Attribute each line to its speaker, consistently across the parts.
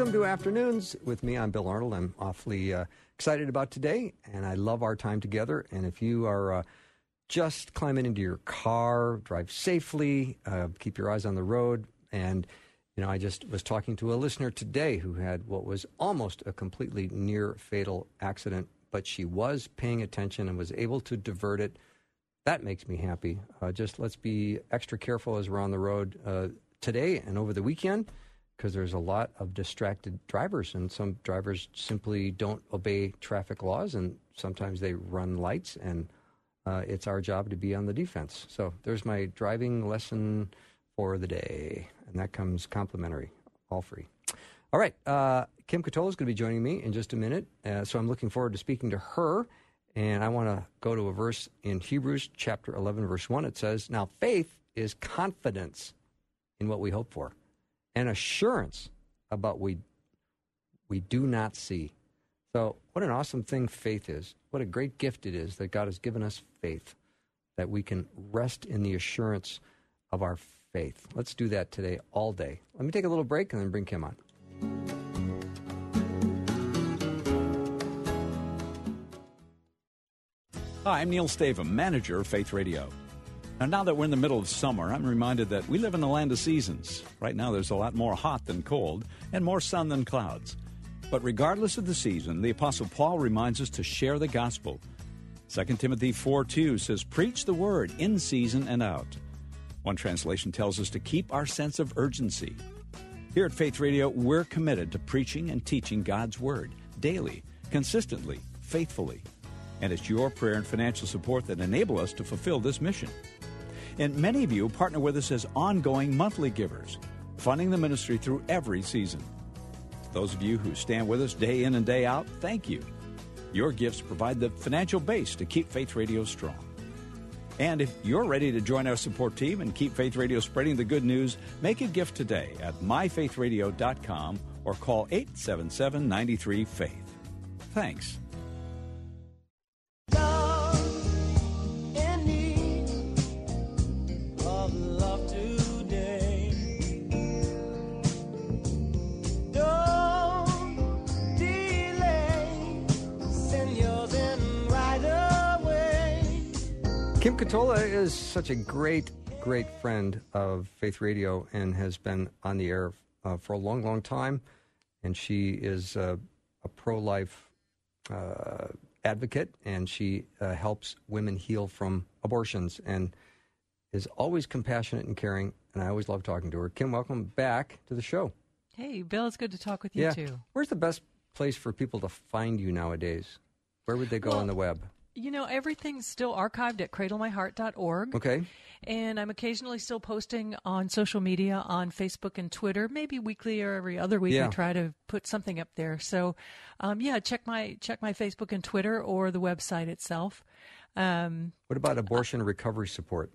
Speaker 1: Welcome to Afternoons with me. I'm Bill Arnold. I'm awfully uh, excited about today, and I love our time together. And if you are uh, just climbing into your car, drive safely, uh, keep your eyes on the road. And, you know, I just was talking to a listener today who had what was almost a completely near fatal accident, but she was paying attention and was able to divert it. That makes me happy. Uh, just let's be extra careful as we're on the road uh, today and over the weekend because there's a lot of distracted drivers, and some drivers simply don't obey traffic laws, and sometimes they run lights, and uh, it's our job to be on the defense. So there's my driving lesson for the day, and that comes complimentary, all free. All right, uh, Kim Ketola is going to be joining me in just a minute, uh, so I'm looking forward to speaking to her. And I want to go to a verse in Hebrews chapter 11, verse 1. It says, Now faith is confidence in what we hope for and assurance about we we do not see. So, what an awesome thing faith is. What a great gift it is that God has given us faith, that we can rest in the assurance of our faith. Let's do that today, all day. Let me take a little break and then bring Kim on.
Speaker 2: Hi, I'm Neil Stavem, manager of Faith Radio. Now, now that we're in the middle of summer, I'm reminded that we live in the land of seasons. Right now, there's a lot more hot than cold, and more sun than clouds. But regardless of the season, the Apostle Paul reminds us to share the gospel. 2 Timothy 4 2 says, Preach the word in season and out. One translation tells us to keep our sense of urgency. Here at Faith Radio, we're committed to preaching and teaching God's word daily, consistently, faithfully. And it's your prayer and financial support that enable us to fulfill this mission. And many of you partner with us as ongoing monthly givers, funding the ministry through every season. Those of you who stand with us day in and day out, thank you. Your gifts provide the financial base to keep Faith Radio strong. And if you're ready to join our support team and keep Faith Radio spreading the good news, make a gift today at myfaithradio.com or call 877 93 Faith. Thanks.
Speaker 1: Kim Ketola is such a great, great friend of Faith Radio and has been on the air uh, for a long, long time. And she is uh, a pro life uh, advocate and she uh, helps women heal from abortions and is always compassionate and caring. And I always love talking to her. Kim, welcome back to the show.
Speaker 3: Hey, Bill, it's good to talk with you
Speaker 1: yeah.
Speaker 3: too.
Speaker 1: Where's the best place for people to find you nowadays? Where would they go
Speaker 3: Well,
Speaker 1: on the web?
Speaker 3: You know, everything's still archived at cradlemyheart.org.
Speaker 1: Okay.
Speaker 3: And I'm occasionally still posting on social media on Facebook and Twitter. Maybe weekly or every other week
Speaker 1: Yeah.
Speaker 3: I try to put something up there. So, um, yeah, check my check my Facebook and Twitter or the website itself. Um,
Speaker 1: What about abortion recovery support?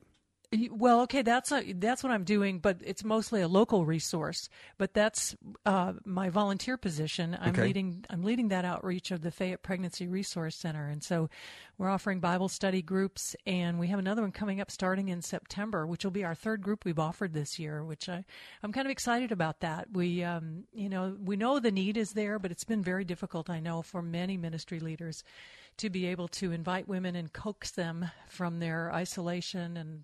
Speaker 3: Well, okay, that's a, that's what I'm doing, but it's mostly a local resource. But that's uh, my volunteer position. I'm
Speaker 1: Okay.
Speaker 3: leading I'm leading that outreach of the Fayette Pregnancy Resource Center, and so we're offering Bible study groups, and we have another one coming up starting in September, which will be our third group we've offered this year. Which I I'm kind of excited about that. We um, you know we know the need is there, but it's been very difficult. I know for many ministry leaders to be able to invite women and coax them from their isolation and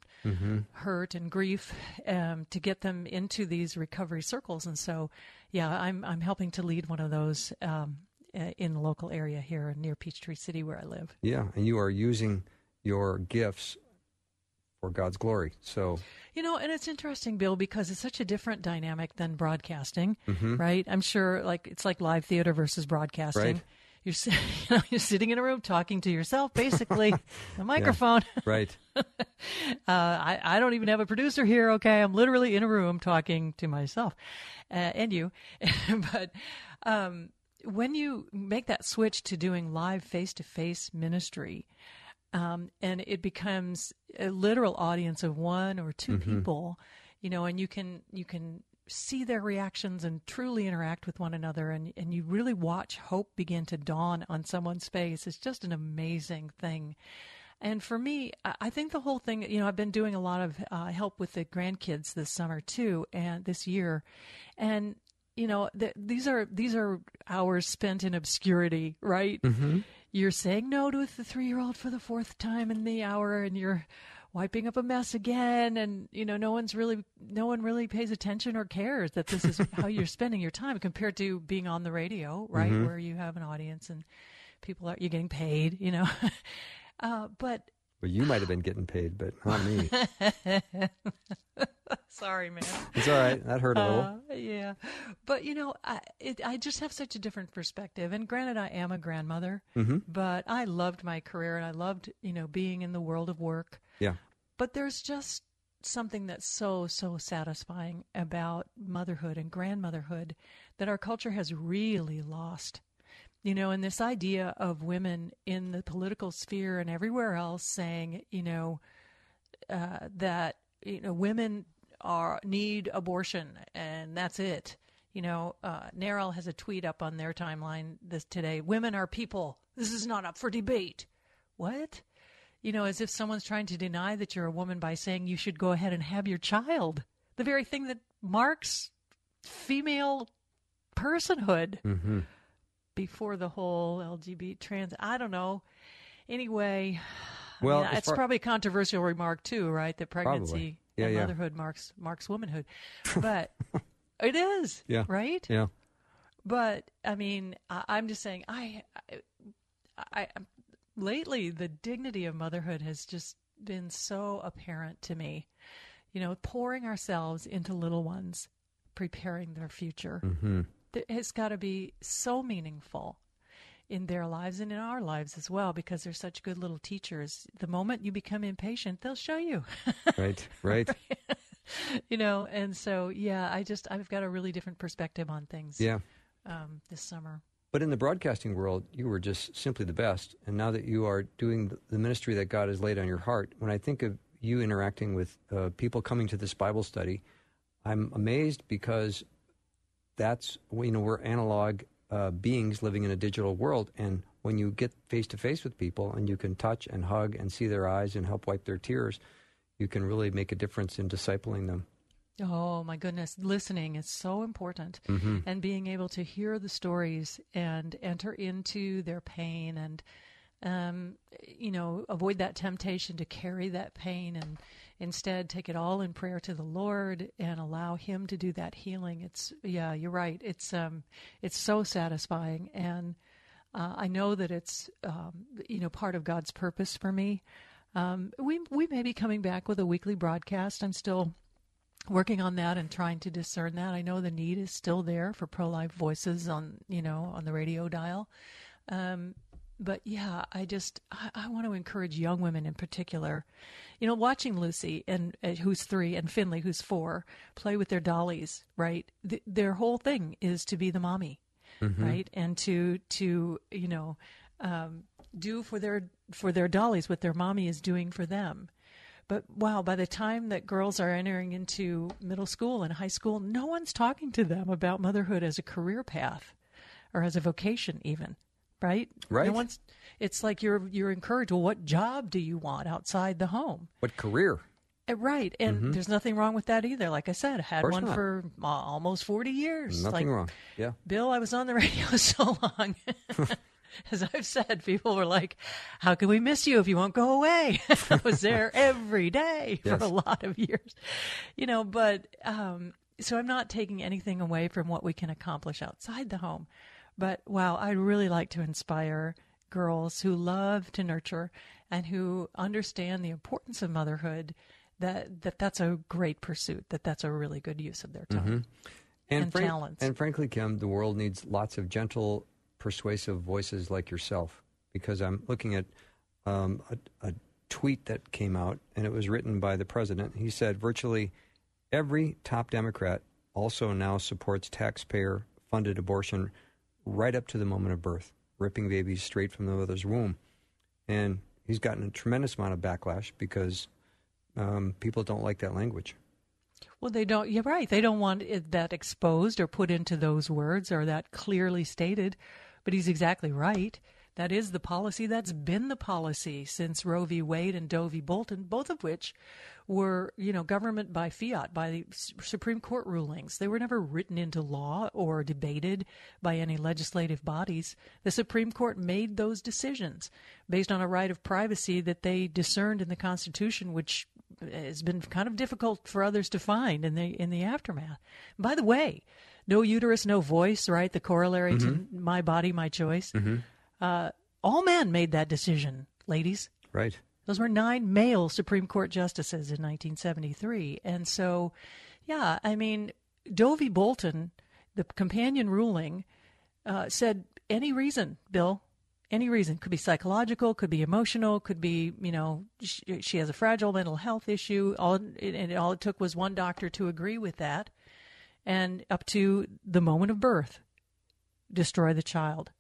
Speaker 3: hurt and grief um, to get them into these recovery circles. And so, yeah, I'm I'm helping to lead one of those um, uh, in the local area here near Peachtree City where I live.
Speaker 1: Yeah, and you are using your gifts for God's glory. So,
Speaker 3: You know, and it's interesting, Bill, because it's such a different dynamic than broadcasting,
Speaker 1: Mm-hmm.
Speaker 3: right? I'm sure, like it's like live theater versus broadcasting.
Speaker 1: Right.
Speaker 3: You're, you know, you're sitting in a room talking to yourself, basically, a microphone.
Speaker 1: Right.
Speaker 3: uh, I, I don't even have a producer here. Okay, I'm literally in a room talking to myself uh, and you. but um, when you make that switch to doing live face to face ministry, um, and it becomes a literal audience of one or 2 people, you know, and you can you can see their reactions and truly interact with one another and, and you really watch hope begin to dawn on someone's face. It's just an amazing thing. And for me, I think the whole thing, you know, I've been doing a lot of uh, help with the grandkids this summer too, and this year, and you know, th- these are these are hours spent in obscurity, right? You're saying no to the three year old for the fourth time in the hour, and you're wiping up a mess again, and you know, no one's really no one really pays attention or cares that this is how you're spending your time compared to being on the radio, right, where you have an audience and people are you're getting paid, you know. Uh, but
Speaker 1: Well, you might have been getting paid, but not me.
Speaker 3: sorry, man.
Speaker 1: It's all right. That hurt a little.
Speaker 3: Uh, yeah, but you know, I it, I just have such a different perspective. And granted, I am a grandmother,
Speaker 1: Mm-hmm.
Speaker 3: but I loved my career and I loved you know being in the world of work.
Speaker 1: Yeah.
Speaker 3: But there's just something that's so so satisfying about motherhood and grandmotherhood that our culture has really lost. You know, and this idea of women in the political sphere and everywhere else saying, you know, uh, that you know women are need abortion and that's it. You know, uh, has a tweet up on their timeline this today. Women are people. This is not up for debate. What? You know, as if someone's trying to deny that you're a woman by saying you should go ahead and have your child. The very thing that marks female personhood
Speaker 1: Mm-hmm.
Speaker 3: before the whole LGBT trans. I don't know. Anyway, I
Speaker 1: Well,
Speaker 3: mean, it's
Speaker 1: far-
Speaker 3: probably a controversial remark too, right? That pregnancy
Speaker 1: Yeah,
Speaker 3: and
Speaker 1: yeah.
Speaker 3: motherhood marks marks womanhood, but it is,
Speaker 1: Yeah.
Speaker 3: right?
Speaker 1: Yeah.
Speaker 3: But I mean, I, I'm just saying, I, I, I, lately the dignity of motherhood has just been so apparent to me. You know, pouring ourselves into little ones, preparing their future.
Speaker 1: Mm-hmm.
Speaker 3: It's got to be so meaningful in their lives and in our lives as well because they're such good little teachers. The moment you become impatient, they'll show you.
Speaker 1: Right. Right.
Speaker 3: you know, and so yeah, I just I've got a really different perspective on things.
Speaker 1: Yeah.
Speaker 3: Um, this summer.
Speaker 1: But in the broadcasting world, you were just simply the best. And now that you are doing the- ministry that God has laid on your heart, when I think of you interacting with uh, people coming to this Bible study, I'm amazed because that's you know we're analog uh, beings living in a digital world, and when you get face to face with people and you can touch and hug and see their eyes and help wipe their tears, you can really make a difference in discipling them.
Speaker 3: Oh my goodness, listening is so important. And being able to hear the stories and enter into their pain and um, you know, avoid that temptation to carry that pain and instead take it all in prayer to the Lord and allow him to do that healing. It's yeah, you're right. It's um it's so satisfying and uh, I know that it's um, you know part of God's purpose for me. Um, we we may be coming back with a weekly broadcast. I'm still working on that and trying to discern that. I know the need is still there for pro life voices on you know on the radio dial. Um, but yeah, I just I, I want to encourage young women in particular. You know, watching Lucy and uh, who's three and Finley who's four play with their dollies, right? Th- their whole thing is to be the mommy, right? And to to you know um, do for their for their dollies what their mommy is doing for them. But wow, by the time that girls are entering into middle school and high school, no one's talking to them about motherhood as a career path or as a vocation, even. Right?
Speaker 1: Right.
Speaker 3: No one's. It's like you're you're encouraged. Well, what job do you want outside the home?
Speaker 1: What career?
Speaker 3: Uh, Right, and there's nothing wrong with that either. Like I said, I had one
Speaker 1: not.
Speaker 3: for uh, almost 40 years.
Speaker 1: Nothing
Speaker 3: like,
Speaker 1: wrong. Yeah.
Speaker 3: Bill, I was on the radio so long. As I've said, people were like, "How can we miss you if you won't go away?" I was there every day
Speaker 1: Yes.
Speaker 3: for a lot of years, you know. But um, so I'm not taking anything away from what we can accomplish outside the home. But wow, I'd really like to inspire girls who love to nurture and who understand the importance of motherhood. That that that's a great pursuit. That that's a really good use of their time. and
Speaker 1: frank-
Speaker 3: talents.
Speaker 1: And frankly, Kim, the world needs lots of gentle persuasive voices like yourself because I'm looking at um, a, a tweet that came out, and it was written by the president. He said virtually every top Democrat also now supports taxpayer funded abortion right up to the moment of birth, ripping babies straight from the mother's womb. And he's gotten a tremendous amount of backlash because um, people don't like that language.
Speaker 3: Well, they don't. You're right. They don't want that exposed or put into those words or that clearly stated. But he's exactly right. That is the policy. That's been the policy since Roe v. Wade and Doe v. Bolton, both of which were, you know, government by fiat, by the Supreme Court rulings. They were never written into law or debated by any legislative bodies. The Supreme Court made those decisions based on a right of privacy that they discerned in the Constitution, which has been kind of difficult for others to find in the in the aftermath. By the way, no uterus, no voice, right? The corollary mm-hmm. to my body, my choice. Mm-hmm. Uh, all men made that decision, ladies.
Speaker 1: Right.
Speaker 3: Those were nine male Supreme Court justices in 1973. And so, yeah, I mean, Doe v. Bolton, the companion ruling, uh, said any reason, Bill, any reason could be psychological, could be emotional, could be you know she, she has a fragile mental health issue. All and all it took was one doctor to agree with that, and up to the moment of birth, destroy the child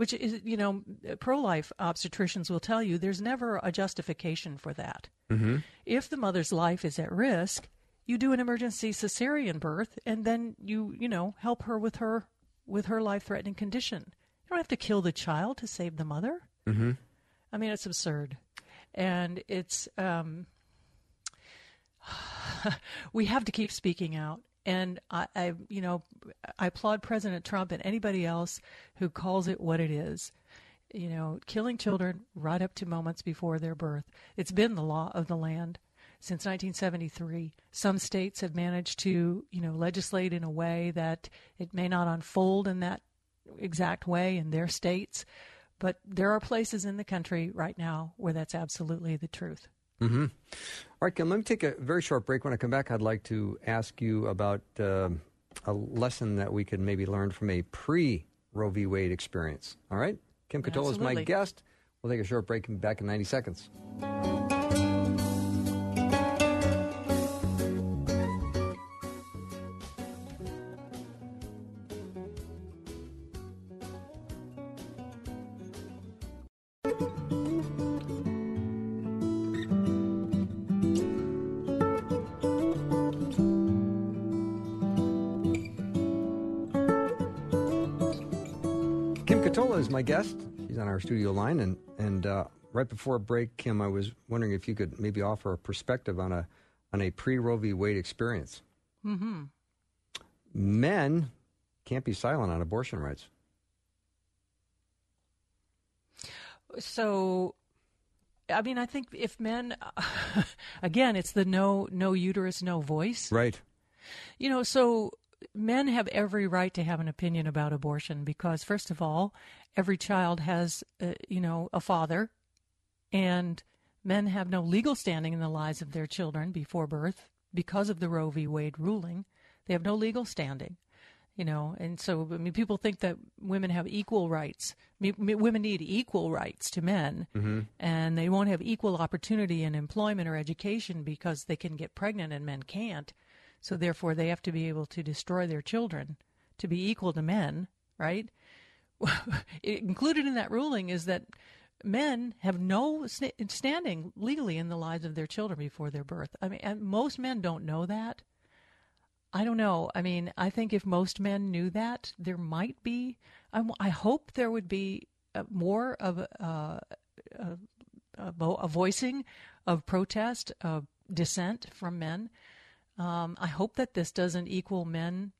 Speaker 3: which is, you know, pro life obstetricians will tell you there's never a justification for that. Mm-hmm. If the mother's life is at risk, you do an emergency cesarean birth and then you, you know, help her with her with her life threatening condition. You don't have to kill the child to save the mother. Mm-hmm. I mean, it's absurd. And it's, um, we have to keep speaking out. And I, I, you know, I applaud President Trump and anybody else who calls it what it is. You know, killing children right up to moments before their birth. It's been the law of the land since 1973. Some states have managed to, you know, legislate in a way that it may not unfold in that exact way in their states, but there are places in the country right now where that's absolutely the truth.
Speaker 1: Mm-hmm. All right, Kim, let me take a very short break. When I come back, I'd like to ask you about uh, a lesson that we could maybe learn from a pre Roe v. Wade experience. All right? Kim Ketola is my guest. We'll take a short break and back in 90 seconds. My guest. She's on our studio line, and and uh, right before break, Kim, I was wondering if you could maybe offer a perspective on a on a pre Roe v. Wade experience. Mm-hmm. Men can't be silent on abortion rights.
Speaker 3: So, I mean, I think if men, again, it's the no no uterus, no voice.
Speaker 1: Right.
Speaker 3: You know, so men have every right to have an opinion about abortion because, first of all, every child has, uh, you know, a father, and men have no legal standing in the lives of their children before birth because of the Roe v. Wade ruling. They have no legal standing, you know, and so I mean, people think that women have equal rights. I mean, women need equal rights to men, mm-hmm. and they won't have equal opportunity in employment or education because they can get pregnant and men can't. So therefore, they have to be able to destroy their children to be equal to men, right? included in that ruling is that men have no standing legally in the lives of their children before their birth. I mean, most men don't know that. I don't know. I mean, I think if most men knew that, there might be. I, I hope there would be uh, more of uh, uh, a, a, a, a, voicing of protest, of dissent from men. Um, I hope that this doesn't equal men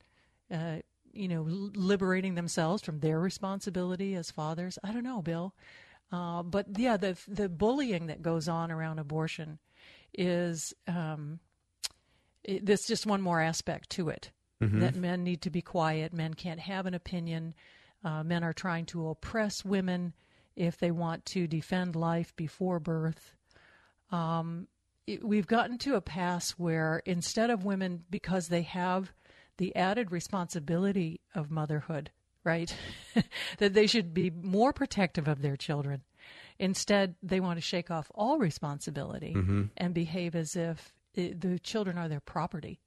Speaker 3: uh, you know, liberating themselves from their responsibility as fathers. I don't know, Bill. Uh, but yeah, the the bullying that goes on around abortion is um, it, there's just one more aspect to it. Mm-hmm. That men need to be quiet. Men can't have an opinion. Uh, men are trying to oppress women if they want to defend life before birth. Um, we've gotten to a pass where instead of women, because they have the added responsibility of motherhood, right? that they should be more protective of their children. Instead, they want to shake off all responsibility
Speaker 1: Mm-hmm.
Speaker 3: and behave as if it, the children are their property.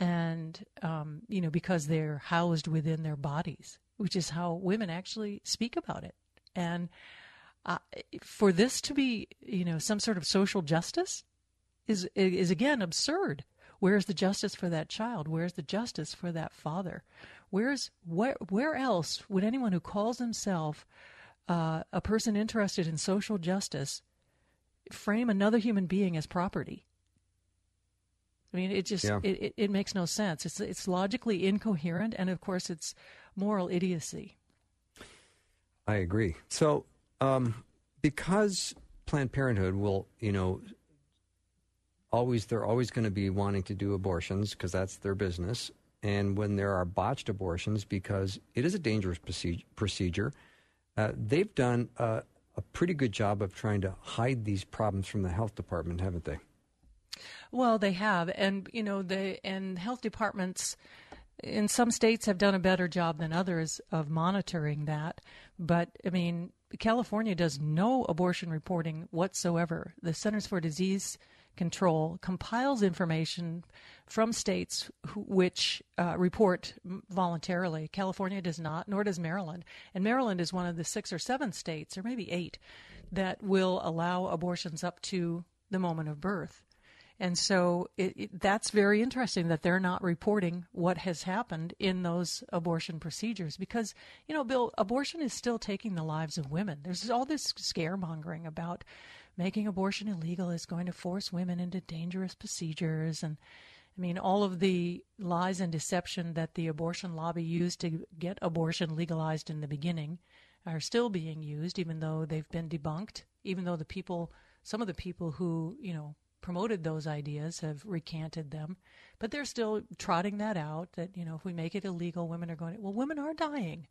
Speaker 3: And, um, you know, because they're housed within their bodies, which is how women actually speak about it. And uh, for this to be, you know, some sort of social justice is, is again absurd. Where's the justice for that child? Where's the justice for that father? Where's where where else would anyone who calls himself uh, a person interested in social justice frame another human being as property? I mean, it just
Speaker 1: Yeah.
Speaker 3: it, it, it makes no sense. It's it's logically incoherent, and of course, it's moral idiocy.
Speaker 1: I agree. So, um, because Planned Parenthood will, you know, always they're always going to be wanting to do abortions because that's their business, and when there are botched abortions, because it is a dangerous procedure, uh, they've done a, a pretty good job of trying to hide these problems from the health department, haven't they?
Speaker 3: Well, they have, and you know, the and health departments in some states have done a better job than others of monitoring that. But I mean, California does no abortion reporting whatsoever. The Centers for Disease Control compiles information from states which uh, report voluntarily. California does not, nor does Maryland. And Maryland is one of the six or seven states, or maybe eight, that will allow abortions up to the moment of birth. And so it, it, that's very interesting that they're not reporting what has happened in those abortion procedures because, you know, Bill, abortion is still taking the lives of women. There's all this scaremongering about making abortion illegal is going to force women into dangerous procedures. And I mean, all of the lies and deception that the abortion lobby used to get abortion legalized in the beginning are still being used, even though they've been debunked, even though the people, some of the people who, you know, promoted those ideas have recanted them, but they're still trotting that out that, you know, if we make it illegal, women are going to, well, women are dying.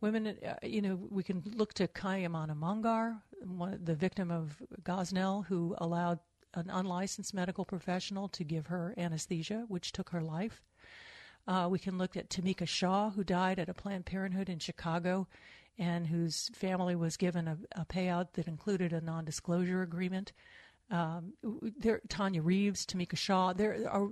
Speaker 3: Women, uh, you know, we can look to Karnamaya Mongar, one, the victim of Gosnell, who allowed an unlicensed medical professional to give her anesthesia, which took her life. Uh, we can look at Tamika Shaw, who died at a Planned Parenthood in Chicago and whose family was given a, a payout that included a non disclosure agreement um, there, Tonya Reeves, Tamika Shaw. There are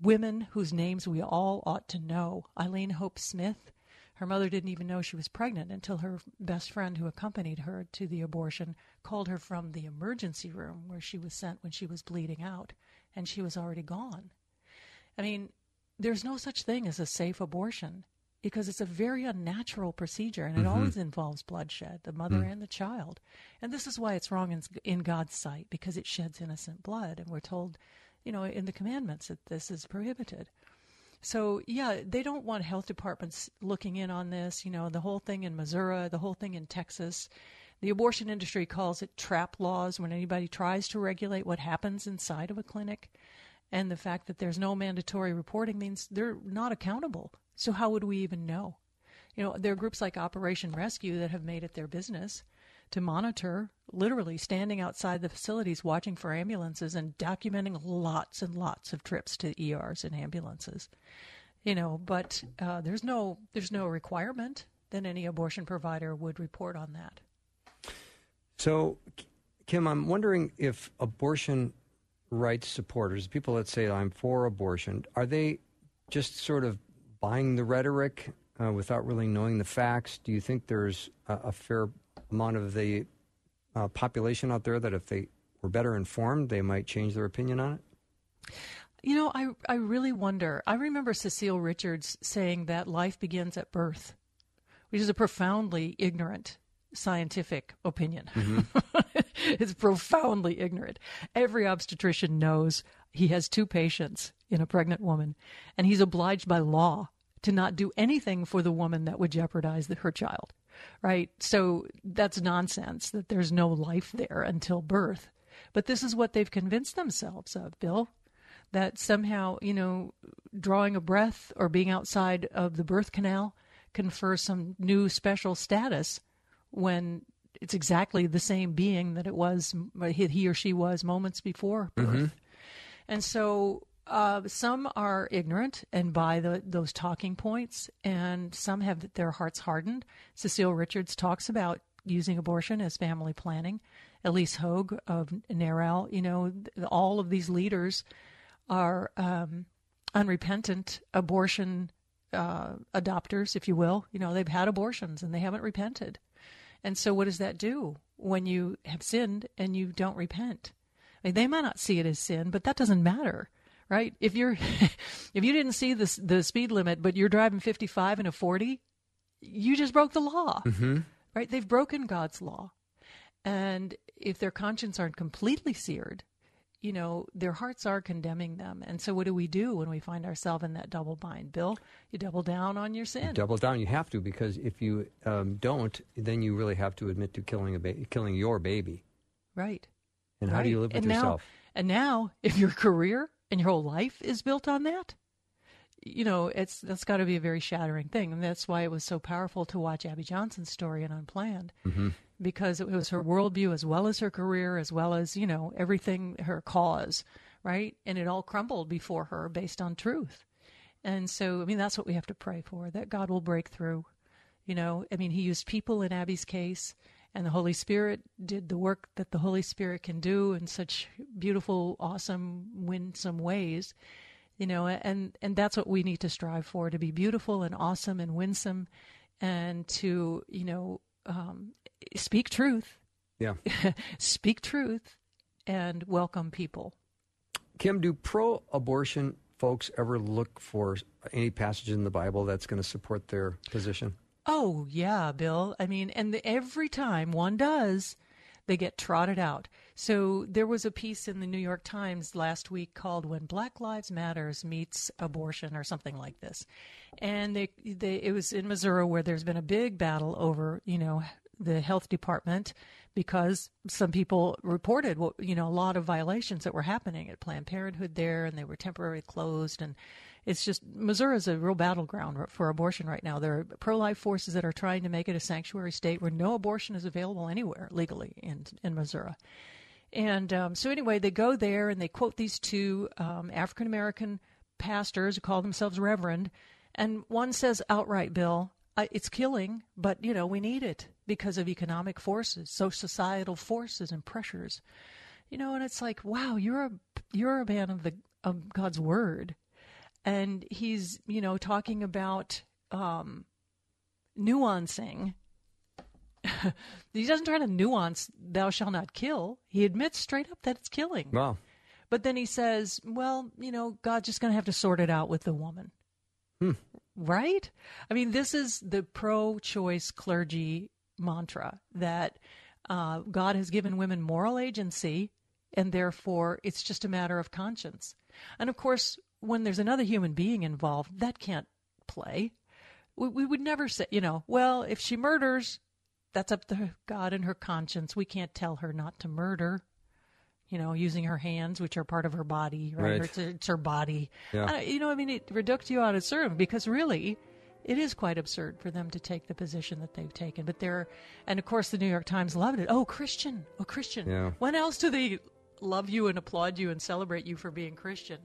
Speaker 3: women whose names we all ought to know. Eileen Hope Smith. Her mother didn't even know she was pregnant until her best friend, who accompanied her to the abortion, called her from the emergency room where she was sent when she was bleeding out, and she was already gone. I mean, there's no such thing as a safe abortion because it's a very unnatural procedure and it
Speaker 1: Mm-hmm.
Speaker 3: always involves bloodshed, the mother
Speaker 1: Mm.
Speaker 3: and the child. And this is why it's wrong in, in God's sight because it sheds innocent blood. And we're told, you know, in the commandments that this is prohibited. So, yeah, they don't want health departments looking in on this. You know, the whole thing in Missouri, the whole thing in Texas. The abortion industry calls it trap laws when anybody tries to regulate what happens inside of a clinic. And the fact that there's no mandatory reporting means they're not accountable. So, how would we even know? You know, there are groups like Operation Rescue that have made it their business to monitor, literally standing outside the facilities watching for ambulances and documenting lots and lots of trips to ERs and ambulances. You know, but uh, there's no there's no requirement that any abortion provider would report on that.
Speaker 1: So, Kim, I'm wondering if abortion rights supporters, people that say I'm for abortion, are they just sort of buying the rhetoric uh, without really knowing the facts? Do you think there's a, a fair amount of the uh, population out there that if they were better informed, they might change their opinion on it?
Speaker 3: You know, I I really wonder. I remember Cecile Richards saying that life begins at birth, which is a profoundly ignorant scientific opinion. it's profoundly ignorant. Every obstetrician knows he has two patients in a pregnant woman, and he's obliged by law to not do anything for the woman that would jeopardize the, her child. Right? So that's nonsense that there's no life there until birth. But this is what they've convinced themselves of, Bill that somehow, you know, drawing a breath or being outside of the birth canal confers some new special status when it's exactly the same being that it was he or she was moments before birth. Mm-hmm. And so Uh, some are ignorant and buy the, those talking points, and some have their hearts hardened. Cecile Richards talks about using abortion as family planning. Ilyse Hogue of NARAL, you know, all of these leaders are um, unrepentant abortion uh, adopters, if you will. You know, they've had abortions and they haven't repented. And so, what does that do when you have sinned and you don't repent? I mean, they might not see it as sin, but that doesn't matter, right? If you're, if you didn't see the the speed limit, but you're driving 55 and a 40, you just broke the law,
Speaker 1: mm-hmm.
Speaker 3: right? They've broken God's law, and if their conscience aren't completely seared, you know, their hearts are condemning them. And so, what do we do when we find ourselves in that double bind? Bill, you double down on your sin.
Speaker 1: You double down. You have to because if you um, don't, then you really have to admit to killing a ba- killing your baby.
Speaker 3: Right.
Speaker 1: And how
Speaker 3: right.
Speaker 1: do you live with
Speaker 3: and
Speaker 1: yourself?
Speaker 3: Now, and now, if your career and your whole life is built on that, you know, it's that's got to be a very shattering thing, and that's why it was so powerful to watch Abby Johnson's story in Unplanned.
Speaker 1: Mm-hmm
Speaker 3: because it was her worldview as well as her career, as well as, you know, everything, her cause, right? And it all crumbled before her based on truth. And so, I mean, that's what we have to pray for that God will break through. You know, I mean, he used people in Abby's case, and the Holy Spirit did the work that the Holy Spirit can do in such beautiful, awesome, winsome ways. You know, and and that's what we need to strive for to be beautiful and awesome and winsome, and to you know um, speak truth.
Speaker 1: Yeah.
Speaker 3: speak truth and welcome people.
Speaker 1: Kim, do pro abortion folks ever look for any passage in the Bible that's going to support their position?
Speaker 3: Oh, yeah, Bill. I mean, and the, every time one does, they get trotted out. So there was a piece in the New York Times last week called "When Black Lives Matters Meets Abortion" or something like this, and they, they it was in Missouri where there's been a big battle over you know the health department because some people reported you know a lot of violations that were happening at Planned Parenthood there, and they were temporarily closed. And it's just Missouri is a real battleground for abortion right now. There are pro-life forces that are trying to make it a sanctuary state where no abortion is available anywhere legally in in Missouri. And um, so anyway, they go there and they quote these two um, African American pastors who call themselves reverend, and one says outright, "Bill, it's killing, but you know we need it because of economic forces, so societal forces and pressures. You know, and it's like, wow, you're a you're a man of the of God's word, and he's you know talking about um, nuancing. he doesn't try to nuance "thou shall not kill." He admits straight up that it's killing.
Speaker 1: Wow.
Speaker 3: But then he says, "Well, you know, God's just going to have to sort it out with the woman."
Speaker 1: Hmm.
Speaker 3: Right? I mean, this is the pro choice clergy mantra that uh, God has given women moral agency, and therefore it's just a matter of conscience. And of course, when there's another human being involved, that can't play. We, we would never say, you know, well, if she murders, that's up to God and her conscience. We can't tell her not to murder you know, using her hands, which are part of her body, right?
Speaker 1: right.
Speaker 3: It's, it's, her body.
Speaker 1: Yeah.
Speaker 3: You know, I mean, it reductio ad absurdum because really, it is quite absurd for them to take the position that they've taken. But they're, and of course, the New York Times loved it. Oh, Christian. Oh, Christian.
Speaker 1: Yeah.
Speaker 3: When else do they love you and applaud you and celebrate you for being Christian?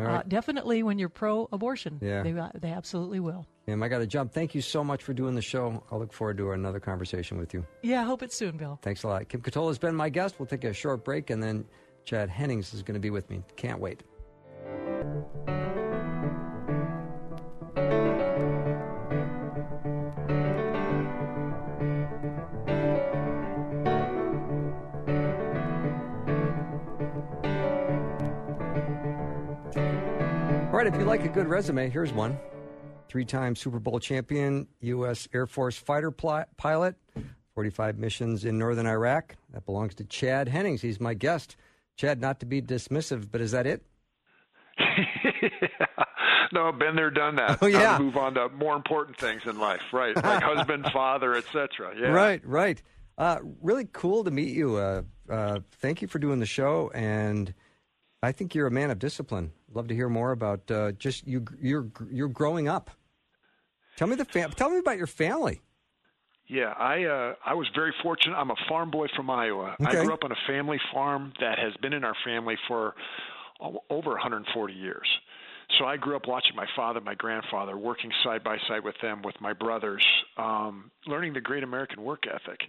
Speaker 1: Right.
Speaker 3: Uh, definitely when you're pro abortion.
Speaker 1: Yeah.
Speaker 3: They, they absolutely will.
Speaker 1: Kim, I got to jump. Thank you so much for doing the show. I'll look forward to another conversation with you.
Speaker 3: Yeah, I hope it's soon, Bill.
Speaker 1: Thanks a lot. Kim Ketola has been my guest. We'll take a short break, and then Chad Hennings is going to be with me. Can't wait. Like a good resume, here's one. Three time Super Bowl champion, U.S. Air Force fighter pl- pilot, 45 missions in northern Iraq. That belongs to Chad Hennings. He's my guest. Chad, not to be dismissive, but is that it?
Speaker 4: no, I've been there, done that.
Speaker 1: Oh, yeah.
Speaker 4: move on to more important things in life, right? Like husband, father, etc. Yeah.
Speaker 1: Right, right. Uh, really cool to meet you. Uh, uh, thank you for doing the show, and I think you're a man of discipline. Love to hear more about uh, just you. You're you're growing up. Tell me the fam- Tell me about your family.
Speaker 4: Yeah, I uh, I was very fortunate. I'm a farm boy from Iowa.
Speaker 1: Okay.
Speaker 4: I grew up on a family farm that has been in our family for over 140 years. So I grew up watching my father, my grandfather, working side by side with them, with my brothers, um, learning the great American work ethic,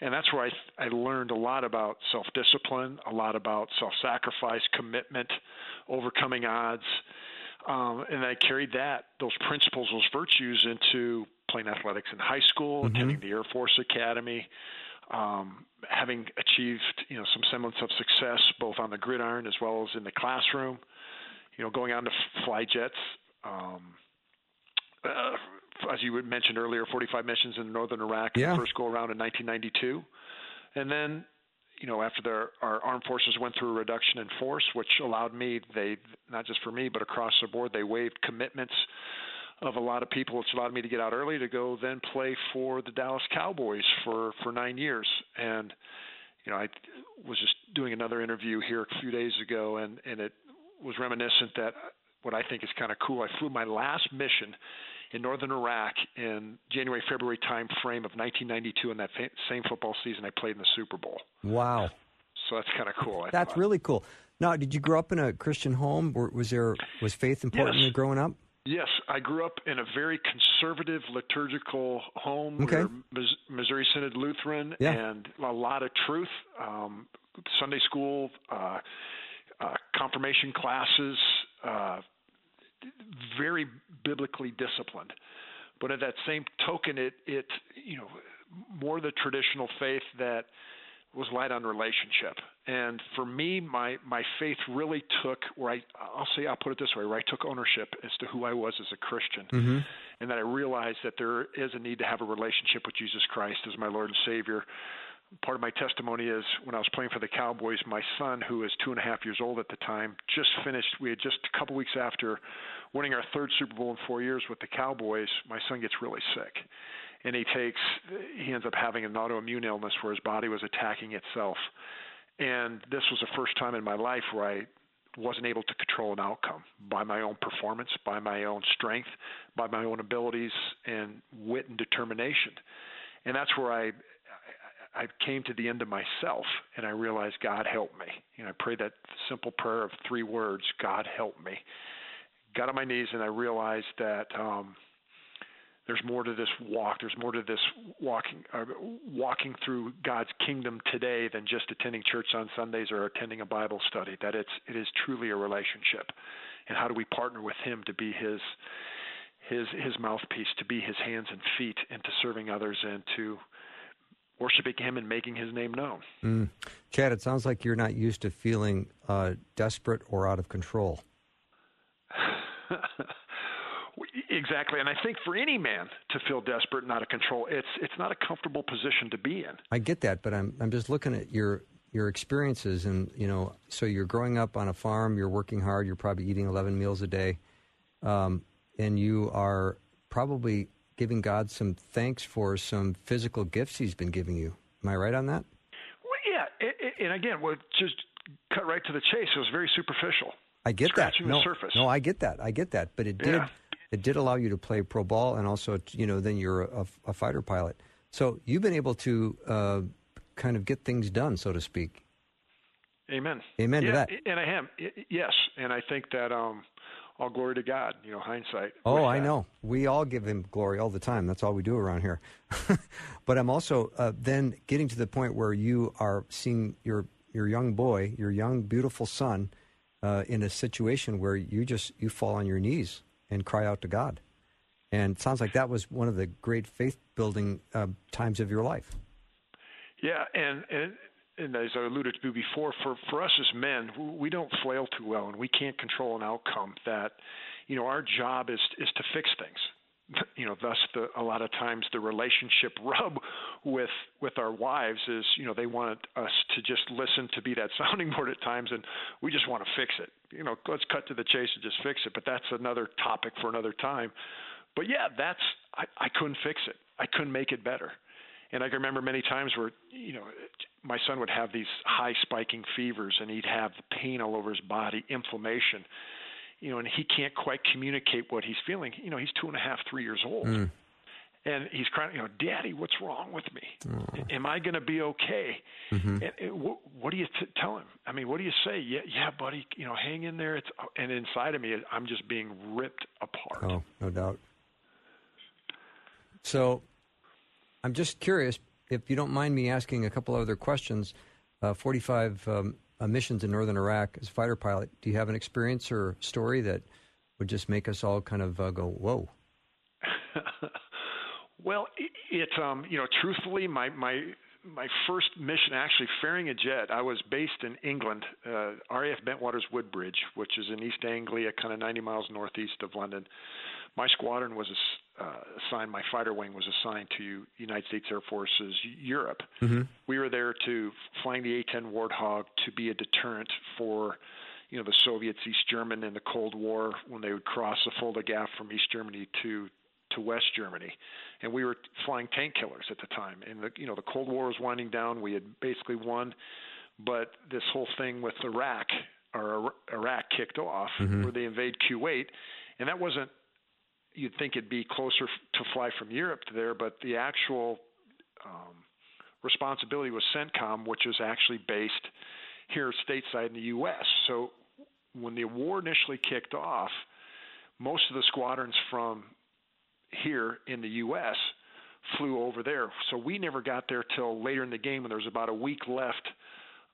Speaker 4: and that's where I I learned a lot about self discipline, a lot about self sacrifice, commitment, overcoming odds, um, and I carried that those principles, those virtues into playing athletics in high school, mm-hmm. attending the Air Force Academy, um, having achieved you know some semblance of success both on the gridiron as well as in the classroom you know, going on to fly jets. Um, uh, as you mentioned earlier, 45 missions in northern Iraq,
Speaker 1: yeah.
Speaker 4: first go around in 1992, and then, you know, after the, our armed forces went through a reduction in force, which allowed me, they not just for me, but across the board, they waived commitments of a lot of people, which allowed me to get out early to go then play for the Dallas Cowboys for for nine years, and you know, I was just doing another interview here a few days ago, and and it was reminiscent that what I think is kind of cool. I flew my last mission in northern Iraq in January February time frame of 1992, in that fa- same football season I played in the Super Bowl.
Speaker 1: Wow.
Speaker 4: So that's kind of cool. I
Speaker 1: that's
Speaker 4: thought.
Speaker 1: really cool. Now, did you grow up in a Christian home? Was there was faith important
Speaker 4: yes.
Speaker 1: growing up?
Speaker 4: Yes, I grew up in a very conservative liturgical home.
Speaker 1: Okay.
Speaker 4: Missouri Synod Lutheran,
Speaker 1: yeah.
Speaker 4: and a lot of truth. Um, Sunday school. Uh, uh, confirmation classes, uh, very biblically disciplined. But at that same token, it it you know more the traditional faith that was light on relationship. And for me, my my faith really took where I I'll say I'll put it this way, where I took ownership as to who I was as a Christian,
Speaker 1: mm-hmm.
Speaker 4: and that I realized that there is a need to have a relationship with Jesus Christ as my Lord and Savior part of my testimony is when I was playing for the Cowboys, my son, who is two and a half years old at the time, just finished. We had just a couple weeks after winning our third Super Bowl in four years with the Cowboys. My son gets really sick, and he takes. He ends up having an autoimmune illness where his body was attacking itself. And this was the first time in my life where I wasn't able to control an outcome by my own performance, by my own strength, by my own abilities and wit and determination. And that's where I I came to the end of myself and I realized, God help me. You know, I prayed that simple prayer of three words, God help me. Got on my knees and I realized that um, there's more to this walk. There's more to this walking uh, walking through God's kingdom today than just attending church on Sundays or attending a Bible study. That it's it is truly a relationship, and how do we partner with Him to be His his his mouthpiece, to be His hands and feet into serving others and to worshiping Him and making His name known.
Speaker 1: Mm. Chad, it sounds like you're not used to feeling uh, desperate or out of control.
Speaker 4: exactly, and I think for any man to feel desperate and out of control, it's it's not a comfortable position to be in.
Speaker 1: I get that, but I'm I'm just looking at your your experiences, and you know, so you're growing up on a farm, you're working hard, you're probably eating 11 meals a day, um, and you are probably giving God some thanks for some physical gifts He's been giving you. Am I right on that?
Speaker 4: Well, yeah, and again, well, just cut right to the chase. It was very superficial.
Speaker 1: I get that.
Speaker 4: No,
Speaker 1: no, I get that. I get that. But it did.
Speaker 4: Yeah.
Speaker 1: It did allow you to play pro ball, and also, you know, then you're a, a fighter pilot. So you've been able to uh, kind of get things done, so to speak.
Speaker 4: Amen.
Speaker 1: Amen
Speaker 4: yeah,
Speaker 1: to that.
Speaker 4: And I am. Yes, and I think that um, all glory to God. You know, hindsight.
Speaker 1: Oh, I know. We all give Him glory all the time. That's all we do around here. but I'm also uh, then getting to the point where you are seeing your your young boy, your young beautiful son, uh, in a situation where you just you fall on your knees and cry out to God. And it sounds like that was one of the great faith building uh, times of your life.
Speaker 4: Yeah, and, and and as I alluded to before, for, for us as men, we don't flail too well, and we can't control an outcome. That, you know, our job is is to fix things. You know, thus the, a lot of times the relationship rub with with our wives is, you know, they want us to just listen to be that sounding board at times, and we just want to fix it. You know, let's cut to the chase and just fix it. But that's another topic for another time. But yeah, that's I, I couldn't fix it. I couldn't make it better. And I can remember many times where, you know, my son would have these high spiking fevers and he'd have the pain all over his body, inflammation, you know, and he can't quite communicate what he's feeling. You know, he's two and a half, three years old.
Speaker 1: Mm.
Speaker 4: and he's crying, you know, Daddy, what's wrong with me? Oh. Am I going to be okay? Mm-hmm. And, and what, what do you t- tell him? I mean, what do you say? Yeah, yeah, buddy, you know, hang in there. It's and inside of me, I'm just being ripped apart.
Speaker 1: Oh, no doubt. So, I'm just curious if you don't mind me asking a couple other questions. Uh, 45 um, missions in northern Iraq as a fighter pilot. Do you have an experience or story that would just make us all kind of uh, go, "Whoa"?
Speaker 4: Well, it, um, you know, truthfully, my my my first mission actually ferrying a jet. I was based in England, uh, RAF Bentwaters Woodbridge, which is in East Anglia, kind of 90 miles northeast of London. My squadron was uh, assigned. My fighter wing was assigned to United States Air Force's Europe. Mm-hmm. We were there to flying the A-10 Warthog to be a deterrent for you know the Soviets, East German in the Cold War when they would cross the Fulda Gap from East Germany to to West Germany, and we were flying tank killers at the time. And the you know the Cold War was winding down. We had basically won, but this whole thing with Iraq or Iraq kicked off, mm-hmm. where they invade Kuwait, and that wasn't. You'd think it'd be closer to fly from Europe to there, but the actual um, responsibility was CENTCOM, which is actually based here stateside in the U.S. So when the war initially kicked off, most of the squadrons from here in the U.S. flew over there. So we never got there till later in the game when there was about a week left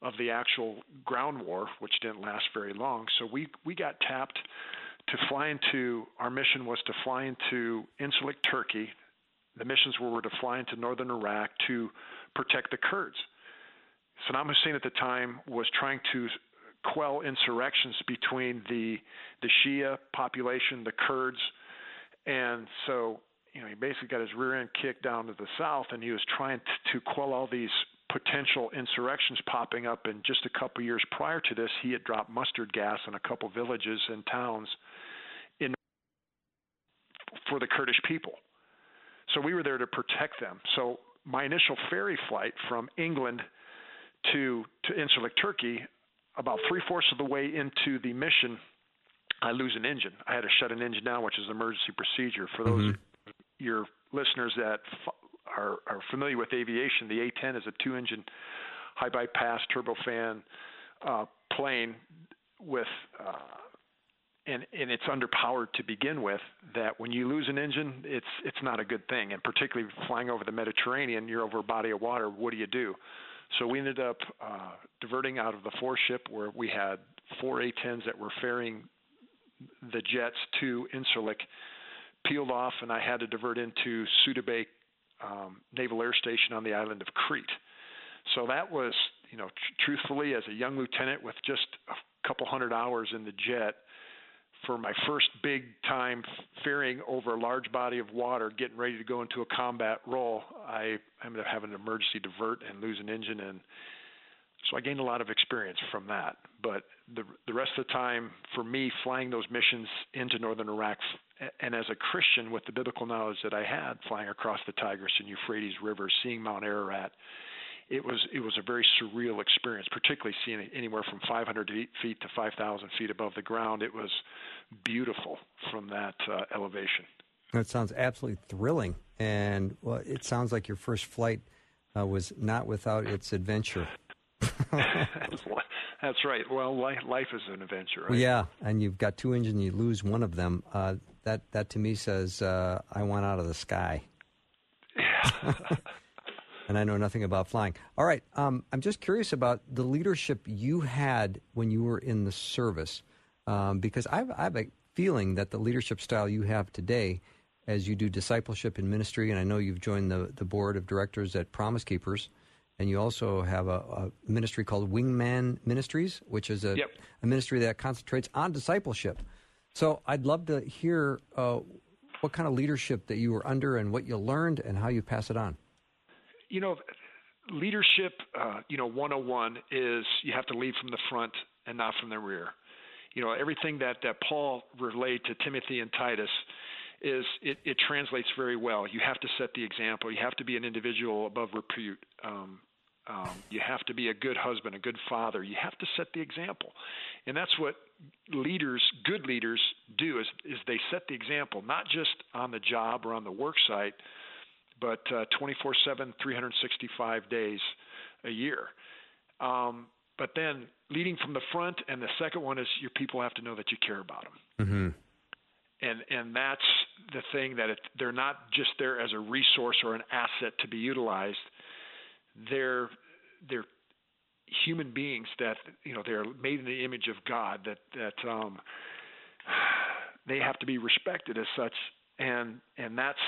Speaker 4: of the actual ground war, which didn't last very long. So we we got tapped to fly into our mission was to fly into Incirlik, Turkey. The missions were to fly into northern Iraq to protect the Kurds. Saddam Hussein at the time was trying to quell insurrections between the the Shia population, the Kurds, and so, you know, he basically got his rear end kicked down to the south, and he was trying to, to quell all these potential insurrections popping up. And just a couple years prior to this, he had dropped mustard gas in a couple villages and towns in for the Kurdish people. So we were there to protect them. So my initial ferry flight from England to to Incirlik, Turkey, about three fourths of the way into the mission, I lose an engine. I had to shut an engine down, which is an emergency procedure. For those mm-hmm. your listeners that f- are, are familiar with aviation, the A-10 is a two-engine high bypass turbofan uh, plane with uh, and and it's underpowered to begin with. That when you lose an engine, it's it's not a good thing. And particularly flying over the Mediterranean, you're over a body of water. What do you do? So we ended up uh, diverting out of the four ship where we had four A-10s that were ferrying the jets to Incirlik peeled off, and I had to divert into Suda um, Naval Air Station on the island of Crete. So that was, you know, tr- truthfully, as a young lieutenant with just a couple hundred hours in the jet, for my first big time ferrying over a large body of water, getting ready to go into a combat role, I ended up having an emergency divert and lose an engine, and so I gained a lot of experience from that. But the the rest of the time, for me, flying those missions into northern Iraq, and as a Christian with the biblical knowledge that I had, flying across the Tigris and Euphrates rivers, seeing Mount Ararat, it was it was a very surreal experience, particularly seeing it anywhere from 500 feet to 5,000 feet above the ground. It was beautiful from that uh, elevation.
Speaker 1: That sounds absolutely thrilling, and well, it sounds like your first flight uh, was not without its adventure.
Speaker 4: That's right. Well, life, life is an adventure, right?
Speaker 1: Well, yeah, and you've got two engines, you lose one of them. Uh, that that to me says uh, I want out of the sky. and I know nothing about flying. All right, um, I'm just curious about the leadership you had when you were in the service, um, because I've, I have a feeling that the leadership style you have today, as you do discipleship in ministry, and I know you've joined the the board of directors at Promise Keepers and you also have a, a ministry called Wingman Ministries, which is a,
Speaker 4: yep.
Speaker 1: a, ministry that concentrates on discipleship. So I'd love to hear uh, what kind of leadership that you were under and what you learned and how you pass it on.
Speaker 4: You know, leadership, uh, you know, 101 is you have to lead from the front and not from the rear. You know, everything that, that Paul relayed to Timothy and Titus is it, it translates very well. You have to set the example. You have to be an individual above repute. Um, um, you have to be a good husband, a good father. You have to set the example, and that's what leaders, good leaders, do. Is is they set the example, not just on the job or on the work site, but uh, 24 7, 365 days a year. Um, but then leading from the front, and the second one is your people have to know that you care about them.
Speaker 1: Mm-hmm.
Speaker 4: And and that's the thing that it, they're not just there as a resource or an asset to be utilized. They're they're human beings that you know they're made in the image of God. That that um, they have to be respected as such, and and that's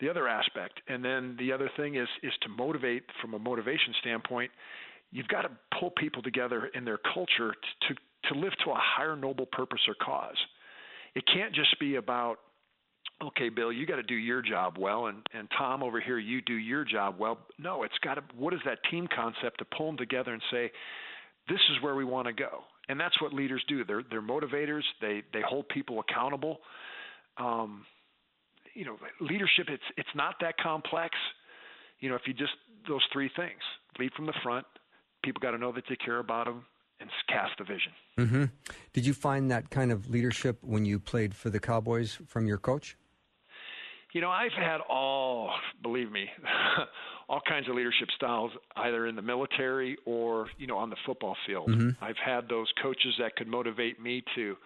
Speaker 4: the other aspect. And then the other thing is is to motivate from a motivation standpoint you've got to pull people together in their culture to to live to a higher noble purpose or cause. It can't just be about okay, Bill, you got to do your job well, and and Tom over here, you do your job well. No, it's got to. What is that team concept to pull them together and say, this is where we want to go, and that's what leaders do. They're they're motivators. They they hold people accountable. Um, you know, leadership. It's it's not that complex. You know, if you just those three things: lead from the front, people got to know that you care about them and cast the vision.
Speaker 1: Mm-hmm. Did you find that kind of leadership when you played for the Cowboys from your coach?
Speaker 4: You know, I've had all, believe me, all kinds of leadership styles, either in the military or you know on the football field.
Speaker 1: Mm-hmm.
Speaker 4: I've had those coaches that could motivate me to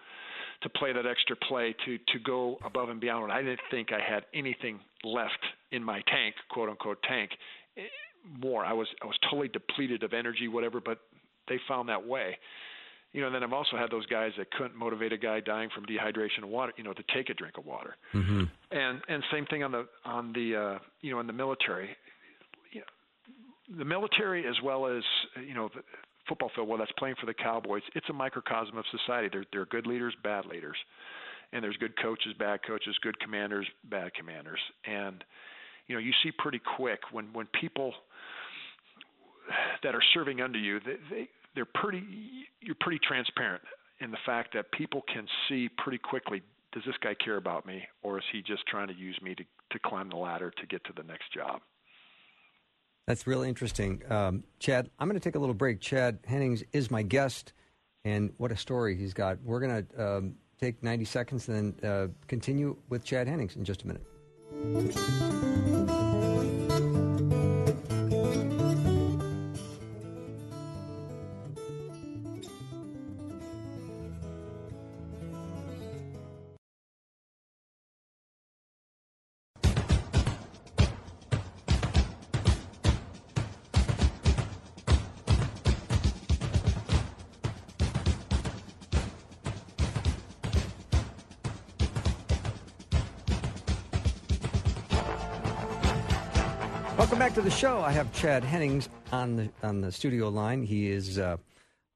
Speaker 4: to play that extra play, to to go above and beyond. I didn't think I had anything left in my tank, quote unquote tank, more. I was I was totally depleted of energy, whatever. But they found that way. You know, and then I've also had those guys that couldn't motivate a guy dying from dehydration of water, you know, to take a drink of water.
Speaker 1: Mm-hmm.
Speaker 4: And and same thing on the on the uh, you know in the military. You know, the military as well as you know the football field. Well, that's playing for the Cowboys. It's a microcosm of society. There there are good leaders, bad leaders, and there's good coaches, bad coaches, good commanders, bad commanders, and you know you see pretty quick when when people that are serving under you, they, they they're pretty you're pretty transparent in the fact that people can see pretty quickly does this guy care about me? Or is he just trying to use me to to climb the ladder to get to the next job?
Speaker 1: That's really interesting. Um, chad i'm going to take a little break. Chad hennings is my guest and what a story he's got. We're going to um, take 90 seconds and then uh, continue with chad hennings in just a minute Welcome back to the show. I have Chad Hennings on the on the studio line. He is uh,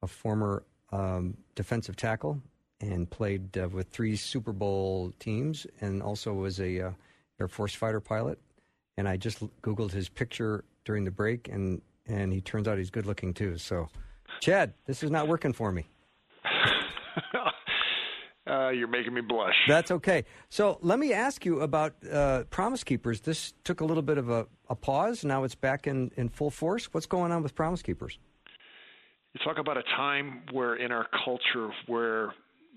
Speaker 1: a former um, defensive tackle and played uh, with three Super Bowl teams, and also was a uh, Air Force fighter pilot. And I just googled his picture during the break, and and he turns out he's good looking too. So, Chad, this is not working for me.
Speaker 4: Uh, you're making me blush.
Speaker 1: That's okay. So let me ask you about uh, Promise Keepers. This took a little bit of a, a, pause. Now it's back in, in full force. What's going on with Promise Keepers?
Speaker 4: You talk about a time where in our culture where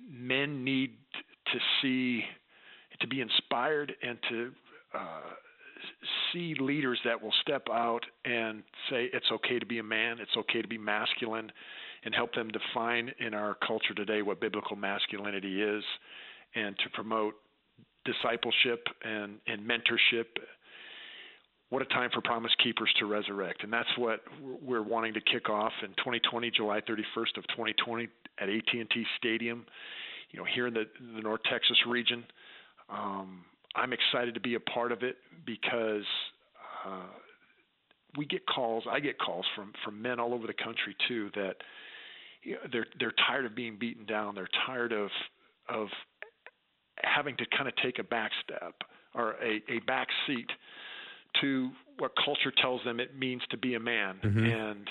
Speaker 4: men need to see, to be inspired and to uh, see leaders that will step out and say it's okay to be a man, it's okay to be masculine and help them define in our culture today what biblical masculinity is and to promote discipleship and, and mentorship. What a time for promise keepers to resurrect. And that's what we're wanting to kick off in 2020 july 31st of 2020 at at&t stadium you know here in the, the north texas region. Um, i'm excited to be a part of it because uh, we get calls i get calls from from men all over the country too that you know, they're they're tired of being beaten down. They're tired of of having to kind of take a back step or a, a back seat to what culture tells them it means to be a man.
Speaker 1: Mm-hmm.
Speaker 4: And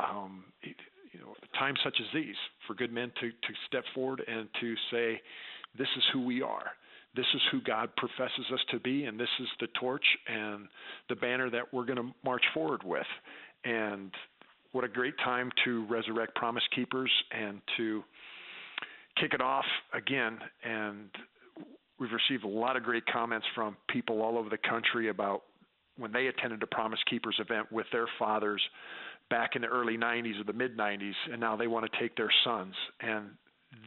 Speaker 4: um, you know, times such as these for good men to to step forward and to say, "This is who we are." This is who God professes us to be, and this is the torch and the banner that we're going to march forward with. And what a great time to resurrect Promise Keepers and to kick it off again. And we've received a lot of great comments from people all over the country about when they attended a Promise Keepers event with their fathers back in the early 90s or the mid 90s, and now they want to take their sons. And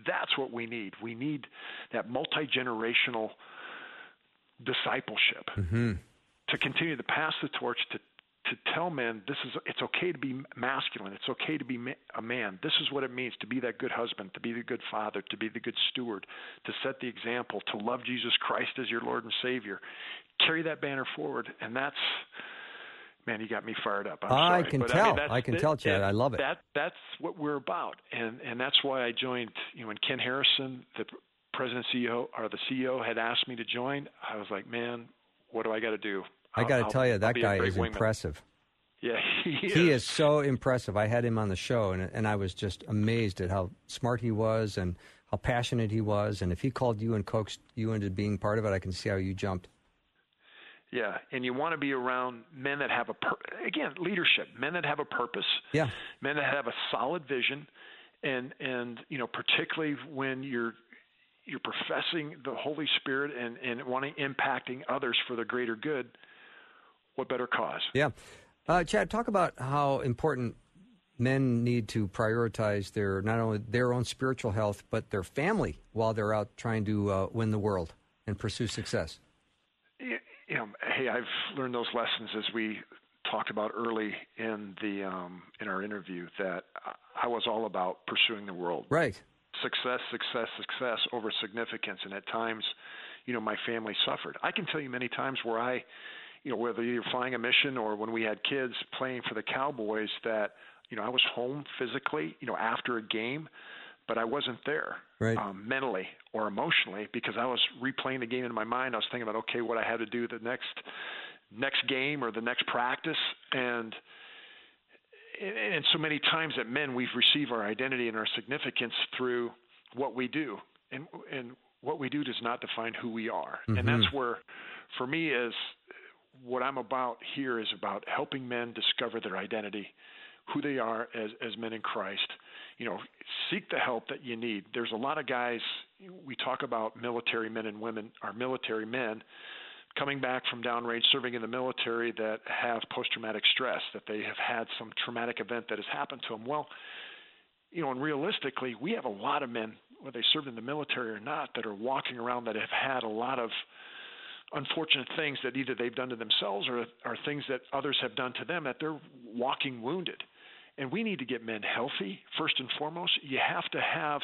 Speaker 4: that's what we need. We need that multi generational discipleship
Speaker 1: mm-hmm.
Speaker 4: to continue to pass the torch to to tell men this is it's okay to be masculine it's okay to be a man this is what it means to be that good husband to be the good father to be the good steward to set the example to love jesus christ as your lord and savior carry that banner forward and that's man you got me fired up
Speaker 1: i can
Speaker 4: but,
Speaker 1: tell
Speaker 4: I, mean,
Speaker 1: I can tell chad i love it
Speaker 4: that that's what we're about and and that's why i joined you know when ken harrison the president ceo or the ceo had asked me to join i was like man what do i got to do
Speaker 1: I got to tell you, that guy is
Speaker 4: wingman.
Speaker 1: impressive.
Speaker 4: Yeah, he is.
Speaker 1: He is so impressive. I had him on the show, and and I was just amazed at how smart he was and how passionate he was. And if he called you and coaxed you into being part of it, I can see how you jumped.
Speaker 4: Yeah, and you want to be around men that have a pur- again leadership, men that have a purpose.
Speaker 1: Yeah,
Speaker 4: men that have a solid vision, and and you know particularly when you're you're professing the Holy Spirit and and wanting impacting others for the greater good what better cause?
Speaker 1: Yeah. Uh, Chad, talk about how important men need to prioritize their not only their own spiritual health but their family while they're out trying to uh, win the world and pursue success.
Speaker 4: Know, hey, I've learned those lessons as we talked about early in the um, in our interview that I was all about pursuing the world.
Speaker 1: Right.
Speaker 4: Success, success, success over significance, and at times, you know, my family suffered. I can tell you many times where I you know, whether you're flying a mission or when we had kids playing for the Cowboys, that you know I was home physically, you know, after a game, but I wasn't there
Speaker 1: right.
Speaker 4: um, mentally or emotionally because I was replaying the game in my mind. I was thinking about okay, what I had to do the next next game or the next practice, and and so many times that men we've received our identity and our significance through what we do, and and what we do does not define who we are,
Speaker 1: mm-hmm.
Speaker 4: and that's where, for me, is what I'm about here is about helping men discover their identity, who they are as as men in Christ. You know, seek the help that you need. There's a lot of guys. We talk about military men and women, our military men coming back from downrange serving in the military that have post-traumatic stress, that they have had some traumatic event that has happened to them. Well, you know, and realistically, we have a lot of men, whether they served in the military or not, that are walking around that have had a lot of unfortunate things that either they've done to themselves or are things that others have done to them that they're walking wounded. And we need to get men healthy first and foremost. You have to have,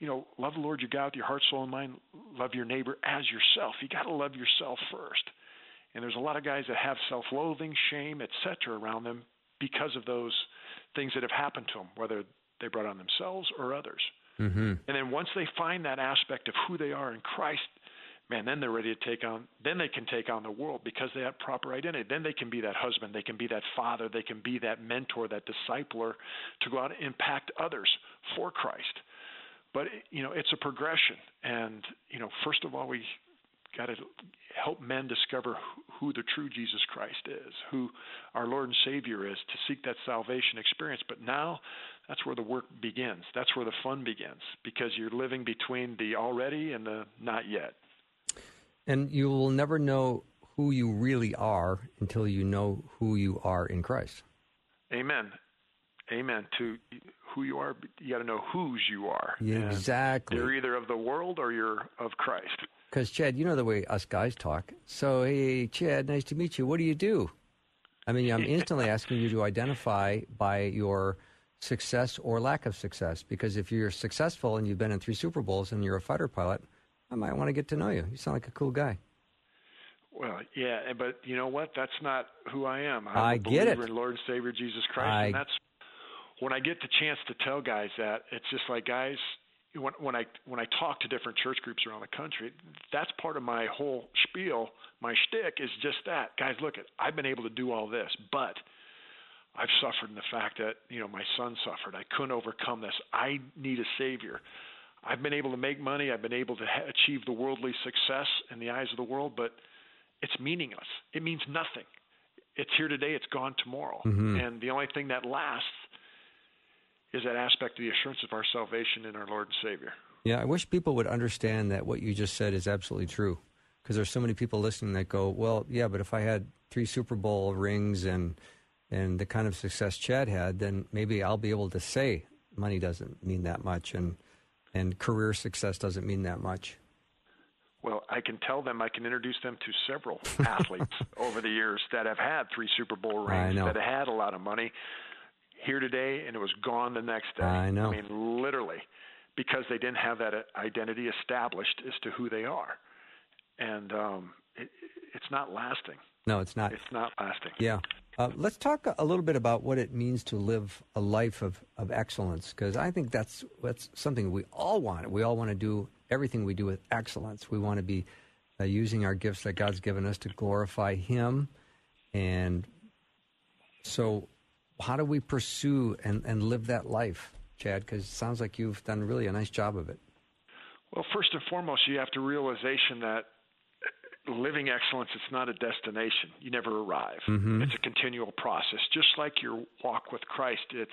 Speaker 4: you know, love the Lord your God with your heart, soul, and mind. Love your neighbor as yourself. You got to love yourself first. And there's a lot of guys that have self-loathing, shame, etc. around them because of those things that have happened to them, whether they brought on themselves or others.
Speaker 1: Mm-hmm.
Speaker 4: And then once they find that aspect of who they are in Christ, man, then they're ready to take on, then they can take on the world because they have proper identity. Then they can be that husband, they can be that father, they can be that mentor, that discipler to go out and impact others for Christ. But, you know, it's a progression. And, you know, first of all, we got to help men discover who the true Jesus Christ is, who our Lord and Savior is, to seek that salvation experience. But now that's where the work begins. That's where the fun begins because you're living between the already and the not yet.
Speaker 1: And you will never know who you really are until you know who you are in Christ.
Speaker 4: Amen. Amen. To who you are, you got to know whose you are.
Speaker 1: Exactly.
Speaker 4: You're either of the world or you're of Christ.
Speaker 1: Because, Chad, you know the way us guys talk. So, hey, Chad, nice to meet you. What do you do? I mean, I'm instantly asking you to identify by your success or lack of success. Because if you're successful and you've been in three Super Bowls and you're a fighter pilot, I might want to get to know you. You sound like a cool guy.
Speaker 4: Well, yeah, eh, but you know what? That's not who I am. I'm
Speaker 1: I
Speaker 4: a
Speaker 1: get it.
Speaker 4: in Lord and Savior Jesus Christ,
Speaker 1: I...
Speaker 4: and that's when I get the chance to tell guys that. It's just like guys, when, when I when I talk to different church groups around the country, that's part of my whole spiel. My shtick is just that, guys. Look, at I've been able to do all this, but I've suffered in the fact that you know my son suffered. I couldn't overcome this. I need a savior. I've been able to make money. I've been able to ha- achieve the worldly success in the eyes of the world, but it's meaningless. It means nothing. It's here today. It's gone tomorrow.
Speaker 1: Mm-hmm.
Speaker 4: And the only thing that lasts is that aspect of the assurance of our salvation in our Lord and Savior.
Speaker 1: Yeah, I wish people would understand that what you just said is absolutely true. because there's so many people listening that go, well, yeah, but if I had three Super Bowl rings and and the kind of success Chad had, then maybe I'll be able to say money doesn't mean that much and and career success doesn't mean that much.
Speaker 4: Well, I can tell them, I can introduce them to several athletes over the years that have had three Super Bowl rings, that have had a lot of money here today and it was gone the next day.
Speaker 1: I know.
Speaker 4: I mean, literally, because they didn't have that identity established as to who they are. And um, it, it's not lasting.
Speaker 1: No, it's not.
Speaker 4: It's not lasting.
Speaker 1: Yeah. Uh, let's talk a little bit about what it means to live a life of, of excellence, because I think that's, that's something we all want. We all want to do everything we do with excellence. We want to be uh, using our gifts that God's given us to glorify Him. And so, how do we pursue and, and live that life, Chad? Because it sounds like you've done really a nice job of it.
Speaker 4: Well, first and foremost, you have to realization that living excellence it's not a destination. You never arrive.
Speaker 1: Mm-hmm.
Speaker 4: it's a continual process. Just like your walk with christ it's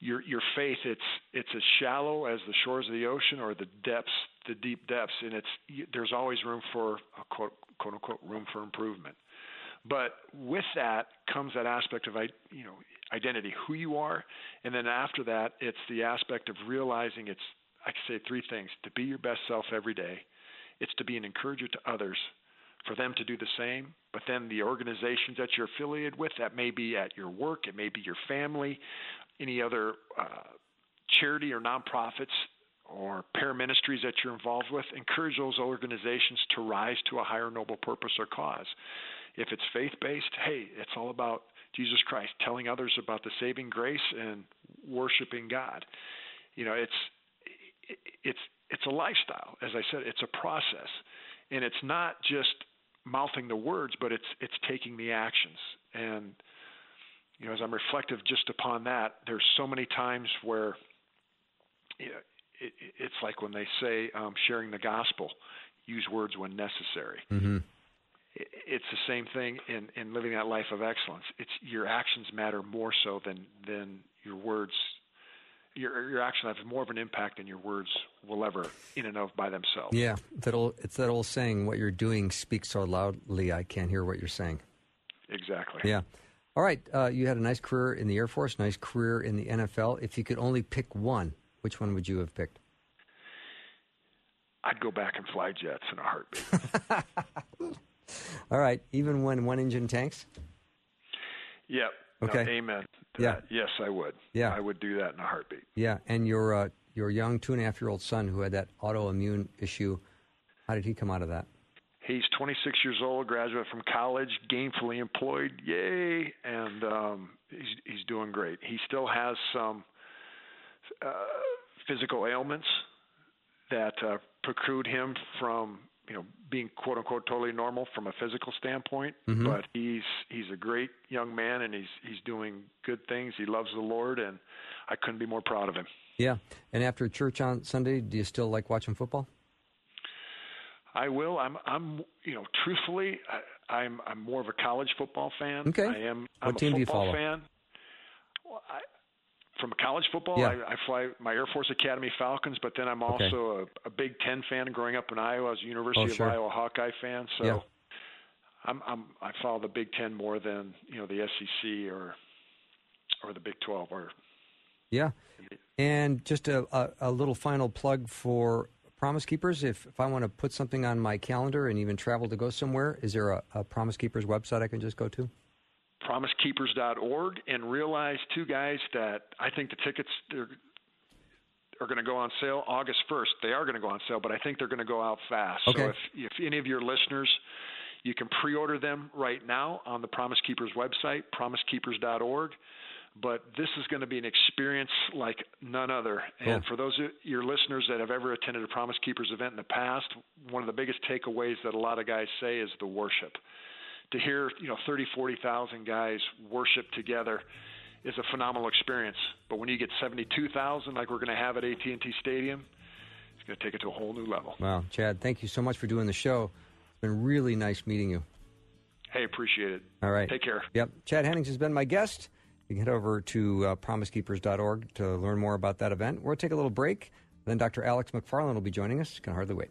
Speaker 4: your your faith it's it's as shallow as the shores of the ocean or the depths the deep depths and it's there's always room for a quote quote unquote room for improvement. But with that comes that aspect of you know identity who you are and then after that it's the aspect of realizing it's i can say three things to be your best self every day it's to be an encourager to others for them to do the same. But then the organizations that you're affiliated with, that may be at your work, it may be your family, any other uh, charity or nonprofits or paraministries that you're involved with, encourage those organizations to rise to a higher noble purpose or cause. If it's faith based, hey, it's all about Jesus Christ, telling others about the saving grace and worshiping God. You know, it's it's it's a lifestyle. As I said, it's a process, and it's not just mouthing the words, but it's it's taking the actions. And you know, as I'm reflective just upon that, there's so many times where you know, it, it's like when they say um, sharing the gospel, use words when necessary.
Speaker 1: Mm-hmm.
Speaker 4: It, it's the same thing in, in living that life of excellence. It's your actions matter more so than than your words your your action have more of an impact than your words will ever in and of by themselves.
Speaker 1: Yeah, that old, it's that old saying, "What you're doing speaks so loudly, I can't hear what you're saying."
Speaker 4: Exactly.
Speaker 1: Yeah. All right. Uh, you had a nice career in the Air Force, nice career in the NFL. If you could only pick one, which one would you have picked?
Speaker 4: I'd go back and fly jets in a heartbeat.
Speaker 1: All right. Even when one engine tanks?
Speaker 4: Yep.
Speaker 1: Okay.
Speaker 4: No, amen.
Speaker 1: Yeah.
Speaker 4: That. Yes, I would.
Speaker 1: Yeah.
Speaker 4: I would do that in a heartbeat.
Speaker 1: Yeah. And your uh, your young two and a half year old son who had that autoimmune issue, how did he come out of that?
Speaker 4: He's 26 years old, graduate from college, gainfully employed. Yay! And um, he's he's doing great. He still has some uh, physical ailments that uh, preclude him from you know being quote unquote totally normal from a physical standpoint
Speaker 1: mm-hmm.
Speaker 4: but he's he's a great young man and he's he's doing good things. He loves the lord and i couldn't be more proud of him.
Speaker 1: Yeah. And after church on sunday do you still like watching football?
Speaker 4: I will. I'm i'm you know truthfully I, i'm i'm more of a college football fan.
Speaker 1: Okay.
Speaker 4: I am
Speaker 1: what
Speaker 4: I'm
Speaker 1: team
Speaker 4: do
Speaker 1: you follow?
Speaker 4: fan. Well, I, from college football,
Speaker 1: yeah.
Speaker 4: I, I fly my Air Force Academy Falcons, but then I'm also
Speaker 1: okay.
Speaker 4: a, a Big Ten fan. Growing up in Iowa, I was a University
Speaker 1: oh, sure.
Speaker 4: of Iowa Hawkeye fan, so
Speaker 1: yeah.
Speaker 4: I'm, I'm I follow the Big Ten more than you know the SEC or or the Big Twelve or
Speaker 1: yeah. And just a, a, a little final plug for Promise Keepers. If if I want to put something on my calendar and even travel to go somewhere, is there a, a Promise Keepers website I can just go to?
Speaker 4: promisekeepers.org and realize two guys that I think the tickets are going to go on sale August 1st. They are going to go on sale, but I think they're going to go out fast.
Speaker 1: Okay.
Speaker 4: So if, if any of your listeners, you can pre-order them right now on the Promise Keepers website, promisekeepers.org. But this is going to be an experience like none other. And
Speaker 1: cool.
Speaker 4: for those of your listeners that have ever attended a Promise Keepers event in the past, one of the biggest takeaways that a lot of guys say is the worship to hear you know 30 40,000 guys worship together is a phenomenal experience. But when you get 72,000 like we're going to have at AT&T Stadium it's going to take it to a whole new level.
Speaker 1: Wow. Chad thank you so much for doing the show. It's been really nice meeting you.
Speaker 4: Hey appreciate it.
Speaker 1: All right.
Speaker 4: Take care.
Speaker 1: Yep. Chad Hennings has been my guest. You can head over to uh, promisekeepers.org to learn more about that event. We'll take a little break. Then Dr. Alex McFarland will be joining us. Can hardly wait